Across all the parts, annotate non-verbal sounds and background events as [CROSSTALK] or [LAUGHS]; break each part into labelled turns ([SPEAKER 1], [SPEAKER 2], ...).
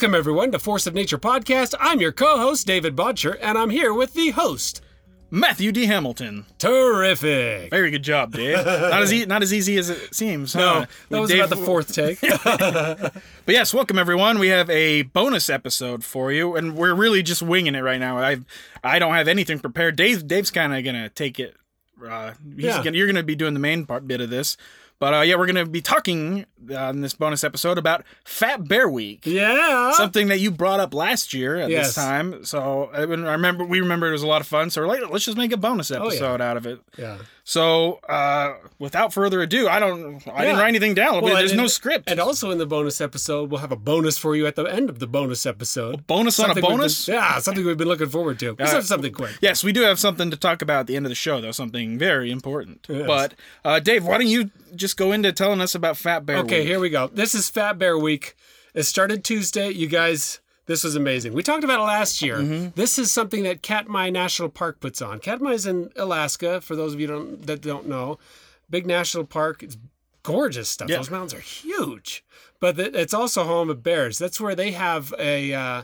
[SPEAKER 1] Welcome, everyone, to Force of Nature Podcast. I'm your co host, David Bodger, and I'm here with the host.
[SPEAKER 2] Matthew D. Hamilton.
[SPEAKER 1] Terrific.
[SPEAKER 2] Very good job, Dave. [LAUGHS] not as e- not as easy as it seems.
[SPEAKER 1] No,
[SPEAKER 2] huh?
[SPEAKER 1] that was
[SPEAKER 2] Dave-
[SPEAKER 1] about the fourth take. [LAUGHS]
[SPEAKER 2] But yes, welcome everyone. We have a bonus episode for you, and we're really just winging it right now. I I don't have anything prepared. Dave Dave's kind of gonna take it. Uh, he's
[SPEAKER 1] Yeah.
[SPEAKER 2] gonna, you're gonna be doing the main part bit of this. But uh, yeah, we're gonna be talking uh, in this bonus episode about Fat Bear Week.
[SPEAKER 1] yeah.
[SPEAKER 2] Something that you brought up last year at
[SPEAKER 1] Yes.
[SPEAKER 2] this time, so I remember we remember it was a lot of fun. So we're like, let's just make a bonus
[SPEAKER 1] Oh, yeah.
[SPEAKER 2] episode out of it.
[SPEAKER 1] yeah.
[SPEAKER 2] So, uh, without further ado, I don't, I didn't write anything down.
[SPEAKER 1] Well,
[SPEAKER 2] There's
[SPEAKER 1] and-
[SPEAKER 2] no script.
[SPEAKER 1] And also in the bonus episode, we'll have a bonus for you at the end of the bonus episode.
[SPEAKER 2] bonus on a
[SPEAKER 1] Something we've been-
[SPEAKER 2] bonus.
[SPEAKER 1] yeah, something we've been looking forward to. Let's
[SPEAKER 2] Uh,
[SPEAKER 1] have something quick.
[SPEAKER 2] Yes, we do have something to talk about at the end of the show, though. Something very important.
[SPEAKER 1] Yes.
[SPEAKER 2] But, uh, Dave, why don't you just go into telling us about Fat Bear Week?
[SPEAKER 1] Okay,
[SPEAKER 2] Week?
[SPEAKER 1] here we go. This is Fat Bear Week. It started Tuesday. You guys, this was amazing. We talked about it last year.
[SPEAKER 2] Mm-hmm.
[SPEAKER 1] This is something that Katmai National Park puts on. Katmai is in Alaska. For those of you don't, that don't know, big national park. It's gorgeous stuff.
[SPEAKER 2] Yeah.
[SPEAKER 1] Those mountains are huge, but it's also home of bears. That's where they have a, uh,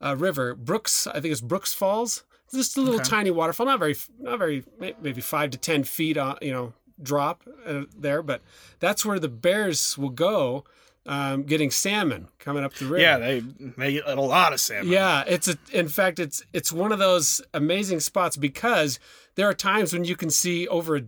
[SPEAKER 1] a river, Brooks. I think it's Brooks Falls. Just a little
[SPEAKER 2] Okay.
[SPEAKER 1] tiny waterfall, not very, not very, maybe five to ten feet, on, you know, drop uh, there. But that's where the bears will go, um, getting salmon coming up the river.
[SPEAKER 2] Yeah, they they get a lot of salmon.
[SPEAKER 1] Yeah, it's a, in fact it's it's one of those amazing spots because there are times when you can see over a,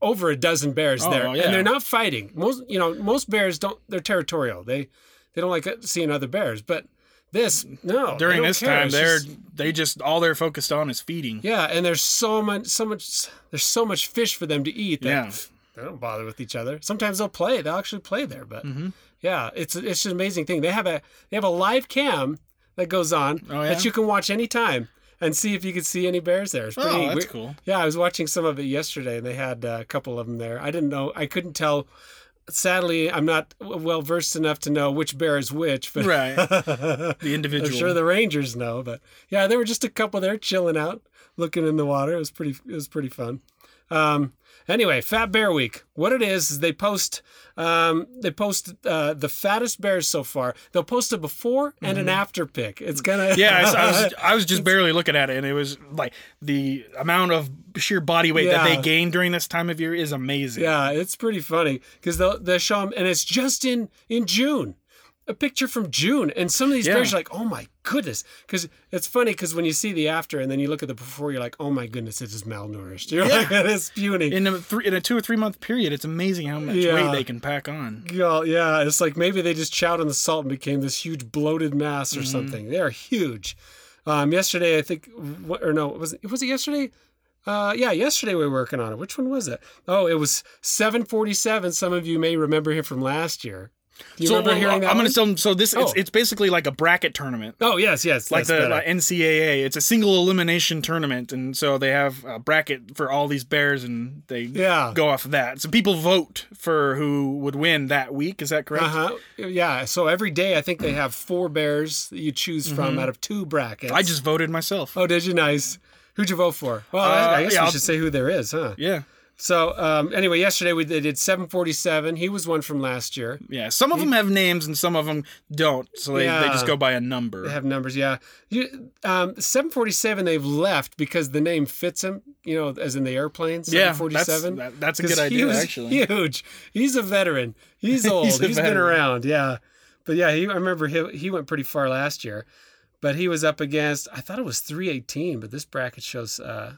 [SPEAKER 1] over a dozen bears
[SPEAKER 2] Oh,
[SPEAKER 1] there
[SPEAKER 2] yeah.
[SPEAKER 1] and they're not fighting. Most you know, most bears don't they're territorial. They they don't like seeing other bears, but this no.
[SPEAKER 2] During this
[SPEAKER 1] care.
[SPEAKER 2] time,
[SPEAKER 1] It's
[SPEAKER 2] they're
[SPEAKER 1] just-
[SPEAKER 2] they just all they're focused on is feeding.
[SPEAKER 1] yeah, and there's so much so much there's so much fish for them to eat that
[SPEAKER 2] Yeah.
[SPEAKER 1] They don't bother with each other. Sometimes they'll play. They'll actually play there, but
[SPEAKER 2] Mhm.
[SPEAKER 1] yeah, it's it's an amazing thing. They have a they have a live cam that goes on
[SPEAKER 2] Oh, yeah?
[SPEAKER 1] that you can watch anytime and see if you can see any bears there. It's pretty
[SPEAKER 2] Oh, that's
[SPEAKER 1] weird.
[SPEAKER 2] cool.
[SPEAKER 1] Yeah, I was watching some of it yesterday, and they had uh, a couple of them there. I didn't know. I couldn't tell. Sadly, I'm not well versed enough to know which bear is which, but
[SPEAKER 2] Right. [LAUGHS] The individual.
[SPEAKER 1] I'm sure the rangers know. But yeah, there were just a couple there chilling out, looking in the water. It was pretty. It was pretty fun. Um, anyway, Fat Bear Week. What it is is they post. Um, they post uh, the fattest bears so far. They'll post a before and an after pic. It's gonna.
[SPEAKER 2] Mm-hmm. [LAUGHS] yeah, I, was- I was [LAUGHS] I was just barely looking at it, and it was like the amount of sheer body weight that they gain during this time of year is amazing.
[SPEAKER 1] Yeah, it's pretty funny because they'll they'll show them, and it's just in in June, a picture from June, and some of these
[SPEAKER 2] Yeah.
[SPEAKER 1] are like, oh my goodness, because it's funny because when you see the after and then you look at the before, you're like, oh my goodness, it is malnourished. [LAUGHS] You're like, it is puny.
[SPEAKER 2] In a three, in a two or three month period, it's amazing how much
[SPEAKER 1] Yeah.
[SPEAKER 2] weight they can pack on.
[SPEAKER 1] Yeah, yeah, it's like maybe they just chowed on the salt and became this huge bloated mass
[SPEAKER 2] Mm-hmm.
[SPEAKER 1] or something. They are huge. Um, yesterday, I think, or no, was it was it yesterday? Uh, yeah, yesterday we were working on it. Which one was it? Oh, it was 747. Some of you may remember him from last year. Do you
[SPEAKER 2] so
[SPEAKER 1] remember
[SPEAKER 2] well,
[SPEAKER 1] hearing that?
[SPEAKER 2] I'm going to tell them. So this it's,
[SPEAKER 1] Oh.
[SPEAKER 2] it's basically like a bracket tournament.
[SPEAKER 1] Oh yes, yes,
[SPEAKER 2] Like the
[SPEAKER 1] better.
[SPEAKER 2] like NCAA, it's a single elimination tournament, and so they have a bracket for all these bears, and they
[SPEAKER 1] Yeah.
[SPEAKER 2] go off of that. So people vote for who would win that week. Is that correct?
[SPEAKER 1] Uh huh. Yeah. So every day, I think they have four bears that you choose from out of two brackets.
[SPEAKER 2] Mm-hmm. I just voted myself.
[SPEAKER 1] Oh, did you? Nice. Who'd you vote for? Well, I-
[SPEAKER 2] Uh,
[SPEAKER 1] I guess
[SPEAKER 2] yeah,
[SPEAKER 1] we
[SPEAKER 2] I'll-
[SPEAKER 1] should say who there is, huh?
[SPEAKER 2] Yeah,
[SPEAKER 1] So um, anyway, yesterday we they did 747. He was one from last year.
[SPEAKER 2] yeah. Some of them have names and some of them don't, so they, they just go by a number.
[SPEAKER 1] They have numbers, yeah. You, um, 747 they've left because the name fits him. You know, as in the airplane.
[SPEAKER 2] yeah, that's
[SPEAKER 1] 747.
[SPEAKER 2] that, that's a good
[SPEAKER 1] he
[SPEAKER 2] idea
[SPEAKER 1] was
[SPEAKER 2] actually.
[SPEAKER 1] Huge. He's a veteran. He's [LAUGHS] old.
[SPEAKER 2] He's
[SPEAKER 1] He's been around. Yeah. But yeah, he, I remember he, he went pretty far last year. But he was up against, I thought it was 318, but this bracket shows. Uh,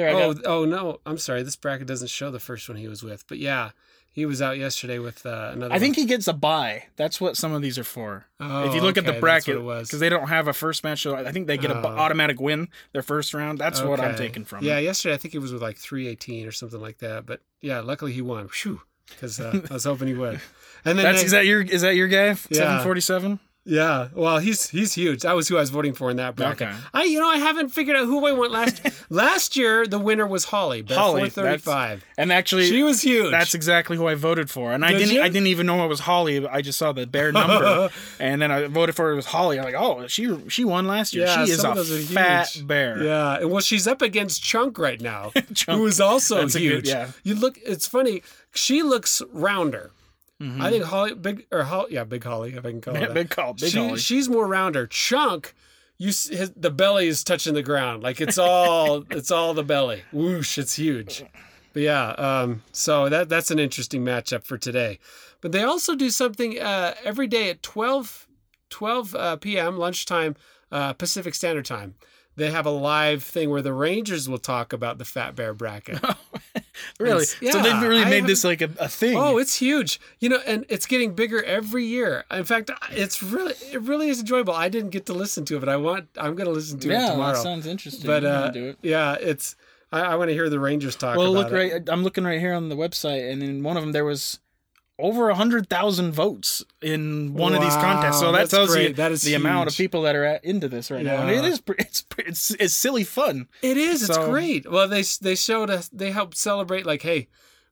[SPEAKER 2] Here, I
[SPEAKER 1] oh,
[SPEAKER 2] got-
[SPEAKER 1] oh no, I'm sorry. This bracket doesn't show the first one he was with. But yeah, he was out yesterday with uh, another.
[SPEAKER 2] I think
[SPEAKER 1] one.
[SPEAKER 2] he gets a buy. That's what some of these are for.
[SPEAKER 1] Oh,
[SPEAKER 2] if you look at the bracket,
[SPEAKER 1] it was.
[SPEAKER 2] because they don't have a first match, so I think they get an
[SPEAKER 1] Oh.
[SPEAKER 2] automatic win their first round. That's what I'm taking from.
[SPEAKER 1] Yeah,
[SPEAKER 2] it.
[SPEAKER 1] yesterday I think he was with like 318 or something like that. But yeah, luckily he won. Phew. Because uh, I was hoping he would. And then
[SPEAKER 2] That's
[SPEAKER 1] they-
[SPEAKER 2] is that your is that your guy?
[SPEAKER 1] Yeah.
[SPEAKER 2] Seven forty seven.
[SPEAKER 1] Yeah, well, he's he's huge. That was who I was voting for in that bracket.
[SPEAKER 2] Okay.
[SPEAKER 1] I you know I haven't figured out who I went last. [LAUGHS] last year the winner was Holly, but
[SPEAKER 2] Holly,
[SPEAKER 1] four thirty five.
[SPEAKER 2] And actually,
[SPEAKER 1] She was huge.
[SPEAKER 2] That's exactly who I voted for, and I
[SPEAKER 1] Did
[SPEAKER 2] didn't.
[SPEAKER 1] you?
[SPEAKER 2] I didn't even know it was Holly. I just saw the bear number, [LAUGHS] and then I voted for it was Holly. I'm like, oh, she she won last year.
[SPEAKER 1] Yeah,
[SPEAKER 2] she is a
[SPEAKER 1] of those are
[SPEAKER 2] fat
[SPEAKER 1] huge.
[SPEAKER 2] bear.
[SPEAKER 1] Yeah, and well, she's up against Chunk right now, [LAUGHS]
[SPEAKER 2] Chunk.
[SPEAKER 1] who is also
[SPEAKER 2] That's a good-
[SPEAKER 1] huge.
[SPEAKER 2] yeah.
[SPEAKER 1] You look. It's funny. She looks rounder. I think Holly, big or Holly, yeah, big Holly, if I can call her
[SPEAKER 2] big call, big
[SPEAKER 1] she,
[SPEAKER 2] Holly.
[SPEAKER 1] She's more rounder. Chunk, you his, the belly is touching the ground, like it's all [LAUGHS] it's all the belly. Whoosh, it's huge. But yeah, um, so that that's an interesting matchup for today. But they also do something uh, every day at 12, 12 uh, p.m. lunchtime uh, Pacific Standard Time. They have a live thing where the Rangers will talk about the Fat Bear bracket. [LAUGHS]
[SPEAKER 2] really?
[SPEAKER 1] It's-
[SPEAKER 2] so they've really
[SPEAKER 1] I
[SPEAKER 2] made this like a, a thing.
[SPEAKER 1] Oh, it's huge. You know, and it's getting bigger every year. In fact, it's really it really is enjoyable. I didn't get to listen to it, but I want I'm going to listen to it tomorrow.
[SPEAKER 2] that sounds interesting.
[SPEAKER 1] but uh,
[SPEAKER 2] do it.
[SPEAKER 1] yeah, it's I, I want to hear the Rangers talk
[SPEAKER 2] Well,
[SPEAKER 1] about
[SPEAKER 2] look
[SPEAKER 1] it.
[SPEAKER 2] right. I'm looking right here on the website, and in one of them there was over a hundred thousand votes in one of these contests. So that
[SPEAKER 1] that's
[SPEAKER 2] tells you.
[SPEAKER 1] That is
[SPEAKER 2] the amount of people that are at, into this right now. And it
[SPEAKER 1] Yeah.
[SPEAKER 2] is it's it's it's silly fun.
[SPEAKER 1] It is. It's great. Well, they they showed us. They helped celebrate like, hey,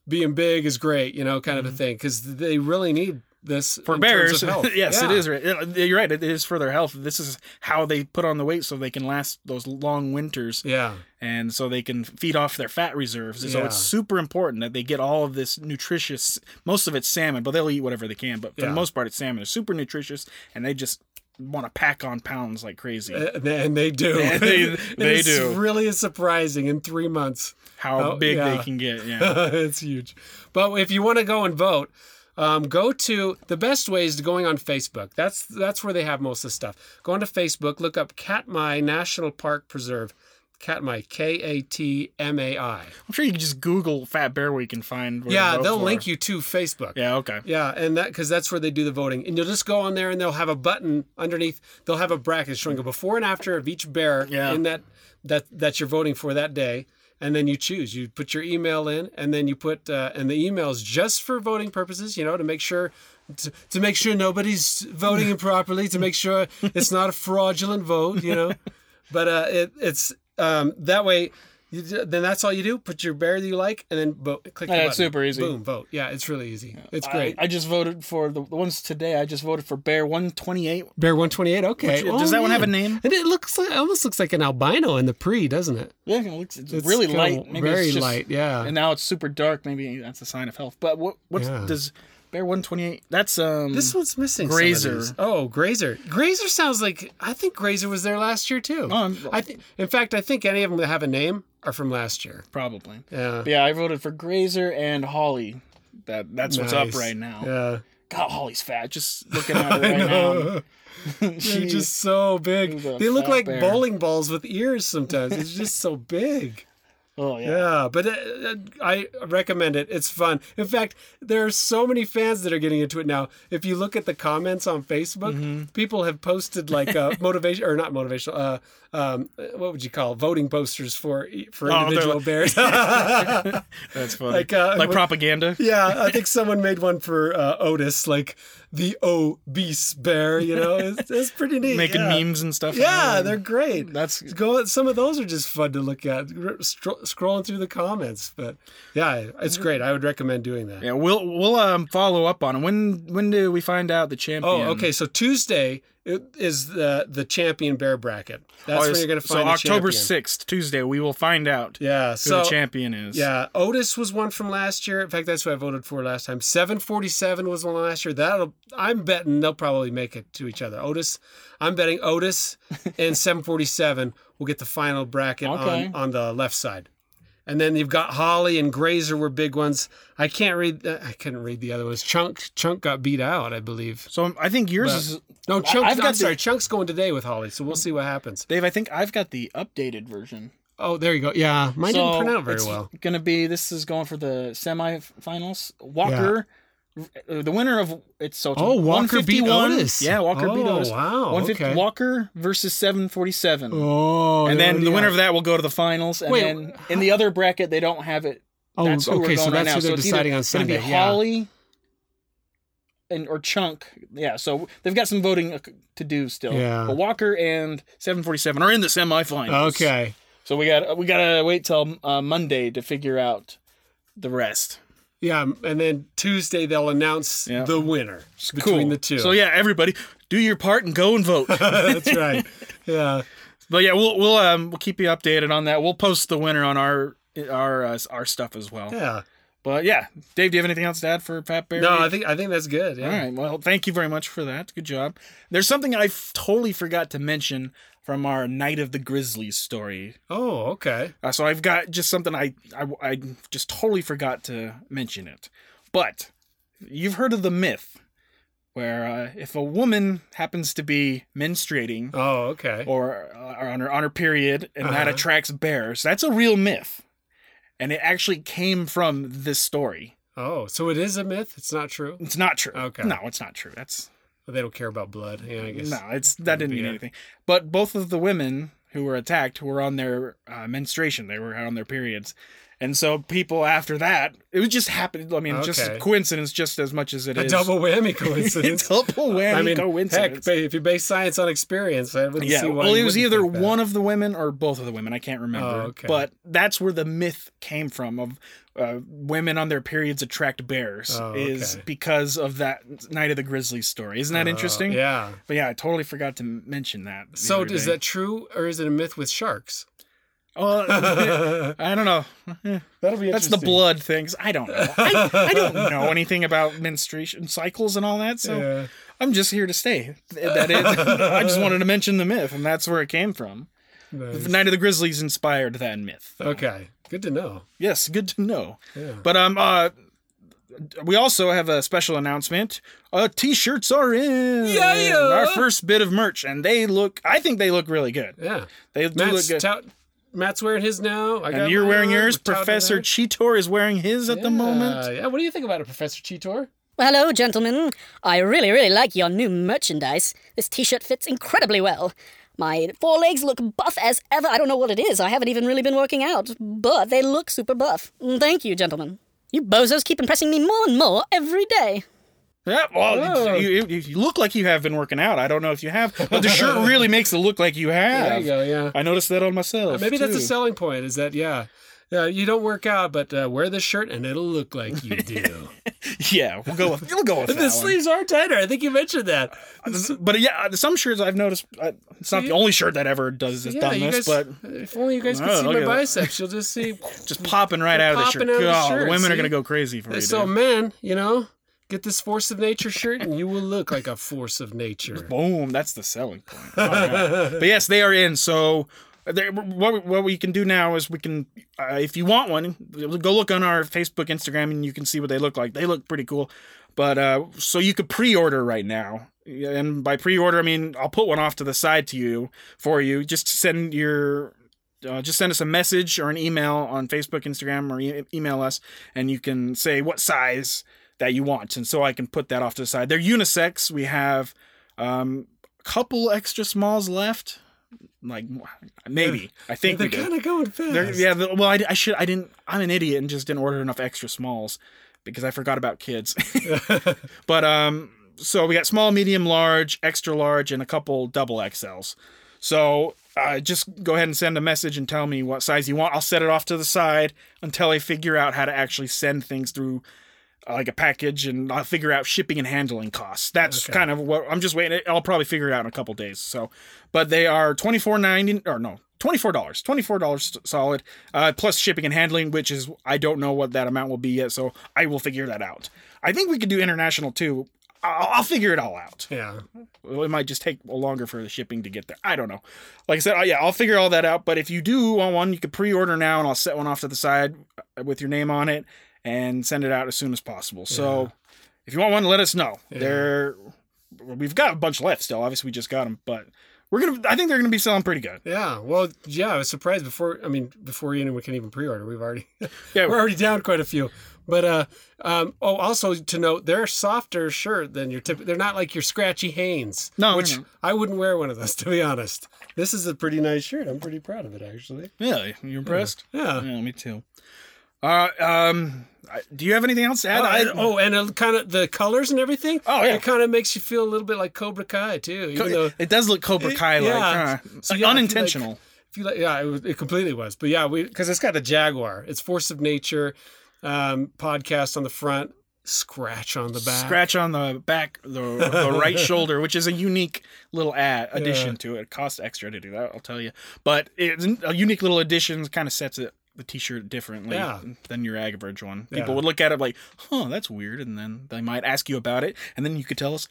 [SPEAKER 1] being big is great. You know, kind of a mm-hmm. thing because they really need this.
[SPEAKER 2] For bears, [LAUGHS] yes, it
[SPEAKER 1] Yeah.
[SPEAKER 2] is. Right. It- You're right. It is for their health. This is how they put on the weight so they can last those long winters,
[SPEAKER 1] Yeah.
[SPEAKER 2] and so they can feed off their fat reserves. So
[SPEAKER 1] Yeah.
[SPEAKER 2] it's super important that they get all of this nutritious. Most of it's salmon, but they'll eat whatever they can. But for
[SPEAKER 1] Yeah.
[SPEAKER 2] the most part, it's salmon. It's super nutritious, and they just want to pack on pounds like crazy.
[SPEAKER 1] Uh, And they do. [LAUGHS]
[SPEAKER 2] And [LAUGHS] they- they
[SPEAKER 1] is
[SPEAKER 2] do.
[SPEAKER 1] Really surprising in three months.
[SPEAKER 2] how
[SPEAKER 1] Oh,
[SPEAKER 2] big
[SPEAKER 1] yeah.
[SPEAKER 2] they can get. Yeah.
[SPEAKER 1] it's huge. But if you want to go and vote, um, go to the best way is to going on Facebook. That's that's where they have most of the stuff. Go onto Facebook, look up Katmai National Park Preserve. Katmai, K A T M A I.
[SPEAKER 2] I'm sure you can just Google Fat Bear Week and find. Where
[SPEAKER 1] Yeah, they'll
[SPEAKER 2] for.
[SPEAKER 1] link you to Facebook.
[SPEAKER 2] Yeah. Okay.
[SPEAKER 1] Yeah, and that because that's where they do the voting, and you'll just go on there, and they'll have a button underneath. They'll have a bracket showing a before and after of each bear
[SPEAKER 2] Yeah.
[SPEAKER 1] in that that that you're voting for that day, and then you choose. You put your email in, and then you put uh, and the email is just for voting purposes, you know, to make sure. To, to make sure nobody's voting [LAUGHS] improperly, to make sure it's not a fraudulent vote, you know, [LAUGHS] but uh, it, it's um, that way. You, then that's all you do. Put your bear that you like, and then vote. Click.
[SPEAKER 2] Yeah, it's super easy.
[SPEAKER 1] Boom, vote. Yeah, it's really easy. It's great.
[SPEAKER 2] I, just voted for the, the ones today. I just voted for Bear 128.
[SPEAKER 1] Bear 128. Okay.
[SPEAKER 2] Which- does oh, that one have a name?
[SPEAKER 1] And it looks like, almost looks like an albino in the pre, doesn't it?
[SPEAKER 2] Yeah, it looks it's,
[SPEAKER 1] It's
[SPEAKER 2] really light. Maybe
[SPEAKER 1] very
[SPEAKER 2] just-
[SPEAKER 1] light, yeah.
[SPEAKER 2] And now it's super dark. Maybe that's a sign of health. But what what
[SPEAKER 1] Yeah.
[SPEAKER 2] does Bear 128? That's um.
[SPEAKER 1] This one's missing.
[SPEAKER 2] Grazer.
[SPEAKER 1] Oh, Grazer. Grazer sounds like I think Grazer was there last year too.
[SPEAKER 2] Oh,
[SPEAKER 1] I think. In fact, I think any of them that have a name are from last year.
[SPEAKER 2] probably.
[SPEAKER 1] Yeah.
[SPEAKER 2] But yeah, I voted for Grazer and Holly. That that's what's up right now.
[SPEAKER 1] Yeah.
[SPEAKER 2] God, Holly's fat. Just looking at [LAUGHS] her right now. [LAUGHS]
[SPEAKER 1] They're just so big. They look like
[SPEAKER 2] bear.
[SPEAKER 1] bowling balls with ears sometimes. It's just so big.
[SPEAKER 2] Oh yeah.
[SPEAKER 1] Yeah, but uh, I recommend it. It's fun. In fact, there are so many fans that are getting into it now. If you look at the comments on Facebook,
[SPEAKER 2] Mm-hmm.
[SPEAKER 1] people have posted like uh, [LAUGHS] motivation or not motivational. Uh, um, what would you call voting posters for for
[SPEAKER 2] Oh,
[SPEAKER 1] individual
[SPEAKER 2] like-
[SPEAKER 1] bears? [LAUGHS] [LAUGHS]
[SPEAKER 2] That's funny.
[SPEAKER 1] Like, uh,
[SPEAKER 2] like propaganda.
[SPEAKER 1] yeah, I think someone made one for uh, Otis, like the obese bear. You know, [LAUGHS] it's, it's pretty neat.
[SPEAKER 2] Making
[SPEAKER 1] yeah.
[SPEAKER 2] memes and stuff.
[SPEAKER 1] Yeah, they're great.
[SPEAKER 2] That's
[SPEAKER 1] Go. Some of those are just fun to look at, stro- scrolling through the comments. But yeah, it's great. I would recommend doing that.
[SPEAKER 2] yeah. We'll we'll um follow up on it. When when do we find out the champion?
[SPEAKER 1] Oh, okay. So Tuesday is the the champion bear bracket. That's
[SPEAKER 2] Oh,
[SPEAKER 1] when you're going to find
[SPEAKER 2] so October sixth, Tuesday, we will find out
[SPEAKER 1] Yeah.
[SPEAKER 2] who
[SPEAKER 1] So
[SPEAKER 2] the champion is.
[SPEAKER 1] yeah, Otis was one from last year. In fact, that's who I voted for last time. 747 was one last year. That'll I'm betting they'll probably make it to each other. Otis, I'm betting Otis and 747 will get the final bracket
[SPEAKER 2] Okay.
[SPEAKER 1] on on the left side. And then you've got Holly and Grazer were big ones. I can't read. uh, I couldn't read the other ones. Chunk Chunk got beat out, I believe.
[SPEAKER 2] So I think yours
[SPEAKER 1] But-
[SPEAKER 2] is
[SPEAKER 1] No, Chunk.
[SPEAKER 2] I've
[SPEAKER 1] I'm
[SPEAKER 2] got the-
[SPEAKER 1] sorry. Chunk's going today with Holly, so we'll see what happens.
[SPEAKER 2] Dave. I think I've got the updated version.
[SPEAKER 1] Oh, there you go. Yeah, mine
[SPEAKER 2] so
[SPEAKER 1] didn't print out very
[SPEAKER 2] it's
[SPEAKER 1] well.
[SPEAKER 2] Gonna be this is going for the semifinals. Walker, uh, the winner of it's so
[SPEAKER 1] Oh, Walker beat
[SPEAKER 2] 151.
[SPEAKER 1] Otis.
[SPEAKER 2] Yeah, Walker beat
[SPEAKER 1] Oh,
[SPEAKER 2] Otis.
[SPEAKER 1] wow,
[SPEAKER 2] 150
[SPEAKER 1] okay.
[SPEAKER 2] Walker versus 747.
[SPEAKER 1] Oh,
[SPEAKER 2] and then the winner of that will go to the finals. And
[SPEAKER 1] Wait,
[SPEAKER 2] then in the other bracket, they don't have it.
[SPEAKER 1] Oh,
[SPEAKER 2] That's
[SPEAKER 1] okay. So
[SPEAKER 2] going right
[SPEAKER 1] that's
[SPEAKER 2] now.
[SPEAKER 1] who they're
[SPEAKER 2] either
[SPEAKER 1] deciding on Sunday.
[SPEAKER 2] be
[SPEAKER 1] yeah.
[SPEAKER 2] Holly and or Chunk. Yeah, so they've got some voting uh, to do still.
[SPEAKER 1] Yeah.
[SPEAKER 2] But Walker and 747 are in the semifinals.
[SPEAKER 1] Okay.
[SPEAKER 2] So we got we gotta wait till uh, Monday to figure out the rest.
[SPEAKER 1] Yeah, and then Tuesday they'll announce
[SPEAKER 2] Yeah.
[SPEAKER 1] the winner between
[SPEAKER 2] Cool.
[SPEAKER 1] the two.
[SPEAKER 2] So yeah, everybody, do your part and go and vote. [LAUGHS] [LAUGHS]
[SPEAKER 1] that's right. Yeah.
[SPEAKER 2] but yeah, we'll we'll um we'll keep you updated on that. We'll post the winner on our our uh, our stuff as well.
[SPEAKER 1] Yeah.
[SPEAKER 2] But yeah, Dave, do you have anything else to add for Fat Bear?
[SPEAKER 1] No, I think I think that's good. Yeah.
[SPEAKER 2] All right. Well, thank you very much for that. Good job. There's something I f- totally forgot to mention from our Night of the Grizzlies story.
[SPEAKER 1] Oh, okay.
[SPEAKER 2] Uh, so I've got just something I, I I just totally forgot to mention it. But you've heard of the myth where uh, if a woman happens to be menstruating
[SPEAKER 1] Oh, okay.
[SPEAKER 2] or, uh, or on her on her period and that
[SPEAKER 1] Uh-huh.
[SPEAKER 2] attracts bears, that's a real myth. And it actually came from this story.
[SPEAKER 1] Oh, so it is a myth. It's not true.
[SPEAKER 2] It's not true.
[SPEAKER 1] Okay.
[SPEAKER 2] No, it's not true. That's
[SPEAKER 1] They don't care about blood. Yeah, I guess.
[SPEAKER 2] No, it's that didn't mean
[SPEAKER 1] Yeah.
[SPEAKER 2] anything. But both of the women who were attacked were on their uh, menstruation. They were on their periods, and so people after that, it was just happened. I mean, just
[SPEAKER 1] Okay.
[SPEAKER 2] coincidence, just as much as it
[SPEAKER 1] A
[SPEAKER 2] is
[SPEAKER 1] double whammy [LAUGHS] coincidence.
[SPEAKER 2] double whammy
[SPEAKER 1] I mean,
[SPEAKER 2] coincidence.
[SPEAKER 1] heck, if you base science on experience, I wouldn't
[SPEAKER 2] yeah,
[SPEAKER 1] see why.
[SPEAKER 2] well, it was either one of the women or both of the women. I can't remember.
[SPEAKER 1] Oh, okay.
[SPEAKER 2] But that's where the myth came from of uh, women on their periods attract bears
[SPEAKER 1] Oh,
[SPEAKER 2] is because of that Night of the Grizzlies story. Isn't that
[SPEAKER 1] Oh,
[SPEAKER 2] interesting?
[SPEAKER 1] Yeah.
[SPEAKER 2] But yeah, I totally forgot to mention that.
[SPEAKER 1] So is
[SPEAKER 2] day.
[SPEAKER 1] that true, or is it a myth with sharks? That'll [LAUGHS]
[SPEAKER 2] I don't know.
[SPEAKER 1] That'll be
[SPEAKER 2] That's the blood things. I don't know. I, I don't know anything about menstruation cycles and all that, so
[SPEAKER 1] Yeah.
[SPEAKER 2] I'm just here to stay. That is, I just wanted to mention the myth, and that's where it came from.
[SPEAKER 1] Nice.
[SPEAKER 2] The Night of the Grizzlies inspired that myth.
[SPEAKER 1] Okay. Good to know.
[SPEAKER 2] Yes, good to know.
[SPEAKER 1] Yeah.
[SPEAKER 2] But um, uh, we also have a special announcement. Uh, t-shirts are in.
[SPEAKER 1] Yeah, yeah.
[SPEAKER 2] Our first bit of merch, and they look. I think they look really good.
[SPEAKER 1] Yeah.
[SPEAKER 2] They do look
[SPEAKER 1] Matt's,
[SPEAKER 2] good.
[SPEAKER 1] tout, Matt's wearing his now. I got
[SPEAKER 2] and you're wearing yours. Professor
[SPEAKER 1] ours.
[SPEAKER 2] Cheetor is wearing his at the moment.
[SPEAKER 1] Yeah. Yeah. What do you think about it, Professor Cheetor?
[SPEAKER 3] Well, hello, gentlemen. I really, really like your new merchandise. This t shirt fits incredibly well. My forelegs look buff as ever. I don't know what it is. I haven't even really been working out, but they look super buff. Thank you, gentlemen. You bozos keep impressing me more and more every day.
[SPEAKER 2] Yeah, well,
[SPEAKER 1] Oh.
[SPEAKER 2] you, you, you look like you have been working out. I don't know if you have, but the shirt really [LAUGHS] makes it look like you have.
[SPEAKER 1] There you go. Yeah.
[SPEAKER 2] I noticed that on myself.
[SPEAKER 1] Maybe that's a selling point. Is that yeah. Yeah, you don't work out, but uh, wear this shirt and it'll look like you [LAUGHS] do.
[SPEAKER 2] Yeah, we'll go with we'll go with [LAUGHS]
[SPEAKER 1] the
[SPEAKER 2] that one.
[SPEAKER 1] sleeves are tighter. I think you mentioned that.
[SPEAKER 2] But yeah, some shirts I've noticed. Uh, it's not the only shirt that ever does has
[SPEAKER 1] Yeah,
[SPEAKER 2] done
[SPEAKER 1] you
[SPEAKER 2] this,
[SPEAKER 1] guys.
[SPEAKER 2] but
[SPEAKER 1] if only you guys could see my biceps, you'll just see.
[SPEAKER 2] just popping right out of the shirt.
[SPEAKER 1] out of the
[SPEAKER 2] God,
[SPEAKER 1] shirt,
[SPEAKER 2] the women are gonna go crazy for you.
[SPEAKER 1] So,
[SPEAKER 2] dude.
[SPEAKER 1] men, you know, get this force of nature shirt, and you will look like a force of nature. [LAUGHS]
[SPEAKER 2] Boom, that's the selling point. Right. but yes, they are in. So what what we can do now is we can, uh, if you want one, go look on our Facebook, Instagram, and you can see what they look like. They look pretty cool. But uh, so you could pre-order right now, and by pre-order I mean I'll put one off to the side to you for you. Just send your. Uh, just send us a message or an email on Facebook, Instagram, or e- email us, and you can say what size that you want, and so I can put that off to the side. They're unisex. We have um, a couple extra smalls left. Like maybe I think
[SPEAKER 1] They're kind of going fast.
[SPEAKER 2] They're- yeah. the- well, I, I should. I didn't. I'm an idiot and just didn't order enough extra smalls because I forgot about kids. [LAUGHS] but um, so we got small, medium, large, extra large, and a couple double XLs. So uh, just go ahead and send a message and tell me what size you want. I'll set it off to the side until I figure out how to actually send things through like a package, and I'll figure out shipping and handling costs. That's
[SPEAKER 1] Okay.
[SPEAKER 2] kind of what I'm just waiting. I'll probably figure it out in a couple days. So, but they are twenty four ninety or no. Twenty-four dollars, twenty-four dollars solid, uh, plus shipping and handling, which is I don't know what that amount will be yet, so I will figure that out. I think we could do international too. I'll, I'll figure it all out.
[SPEAKER 1] yeah.
[SPEAKER 2] It might just take longer for the shipping to get there. I don't know. Like I said, uh, yeah, I'll figure all that out. But if you do want one, you can pre-order now, and I'll set one off to the side with your name on it and send it out as soon as possible. So if you want one, let us know. They're we've got a bunch left still. Obviously, we just got them, but we're gonna. I think they're gonna be selling pretty good.
[SPEAKER 1] Yeah. Well, yeah, I was surprised before. I mean, before anyone can even pre-order, we've already [LAUGHS]
[SPEAKER 2] Yeah,
[SPEAKER 1] we're already down quite a few. But uh, um, oh, also to note, they're softer shirt than your typical. They're not like your scratchy Hanes.
[SPEAKER 2] No,
[SPEAKER 1] which
[SPEAKER 2] no, no.
[SPEAKER 1] I wouldn't wear one of those [LAUGHS] to be honest. This is a pretty nice shirt. I'm pretty proud of it actually.
[SPEAKER 2] Yeah, you impressed?
[SPEAKER 1] Yeah.
[SPEAKER 2] Yeah, me too. Uh, um, do you have anything else to add?
[SPEAKER 1] Oh,
[SPEAKER 2] I-
[SPEAKER 1] and, oh, and it kind of the colors and everything.
[SPEAKER 2] Oh, yeah.
[SPEAKER 1] it kind of makes you feel a little bit like Cobra Kai too. Even though
[SPEAKER 2] it does look Cobra Kai like,
[SPEAKER 1] yeah.
[SPEAKER 2] huh?
[SPEAKER 1] So, yeah, you like-
[SPEAKER 2] unintentional.
[SPEAKER 1] if you like, yeah, it, it completely was. But yeah, we because it's got the Jaguar. It's Force of Nature um, podcast on the front, scratch on the back.
[SPEAKER 2] Scratch on the back, the, the right [LAUGHS] shoulder, which is a unique little ad addition
[SPEAKER 1] Yeah.
[SPEAKER 2] to it. It costs extra to do that, I'll tell you. But it's a unique little addition, kind of sets it the T-shirt differently
[SPEAKER 1] Yeah.
[SPEAKER 2] than your average one.
[SPEAKER 1] Yeah.
[SPEAKER 2] People would look at it like, "Huh, that's weird," and then they might ask you about it, and then you could tell us,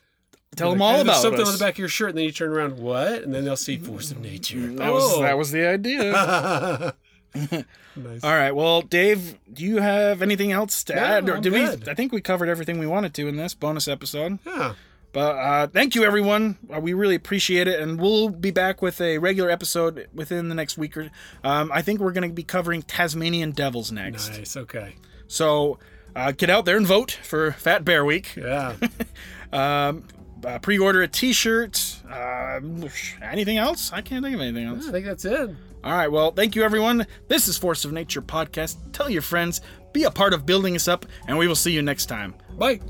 [SPEAKER 2] tell them
[SPEAKER 1] Like,
[SPEAKER 2] all
[SPEAKER 1] "Hey, there's
[SPEAKER 2] about
[SPEAKER 1] something
[SPEAKER 2] us.
[SPEAKER 1] on the back of your shirt, and then you turn around, what? And then they'll see force of nature.
[SPEAKER 2] That was oh. that was the idea. [LAUGHS] [LAUGHS]
[SPEAKER 1] nice.
[SPEAKER 2] all right. Well, Dave, do you have anything else to
[SPEAKER 1] No,
[SPEAKER 2] add? Or
[SPEAKER 1] I'm
[SPEAKER 2] did
[SPEAKER 1] good.
[SPEAKER 2] we? I think we covered everything we wanted to in this bonus episode.
[SPEAKER 1] Yeah.
[SPEAKER 2] But uh, thank you, everyone. Uh, we really appreciate it, and we'll be back with a regular episode within the next week. Or um, I think we're going to be covering Tasmanian Devils next.
[SPEAKER 1] Nice. Okay.
[SPEAKER 2] So uh, get out there and vote for Fat Bear Week.
[SPEAKER 1] Yeah. [LAUGHS]
[SPEAKER 2] Um, uh, pre-order a T-shirt. Um anything else? I can't think of anything else.
[SPEAKER 1] I think that's it.
[SPEAKER 2] All right. Well, thank you, everyone. This is Force of Nature podcast. Tell your friends. Be a part of building us up, and we will see you next time.
[SPEAKER 1] Bye.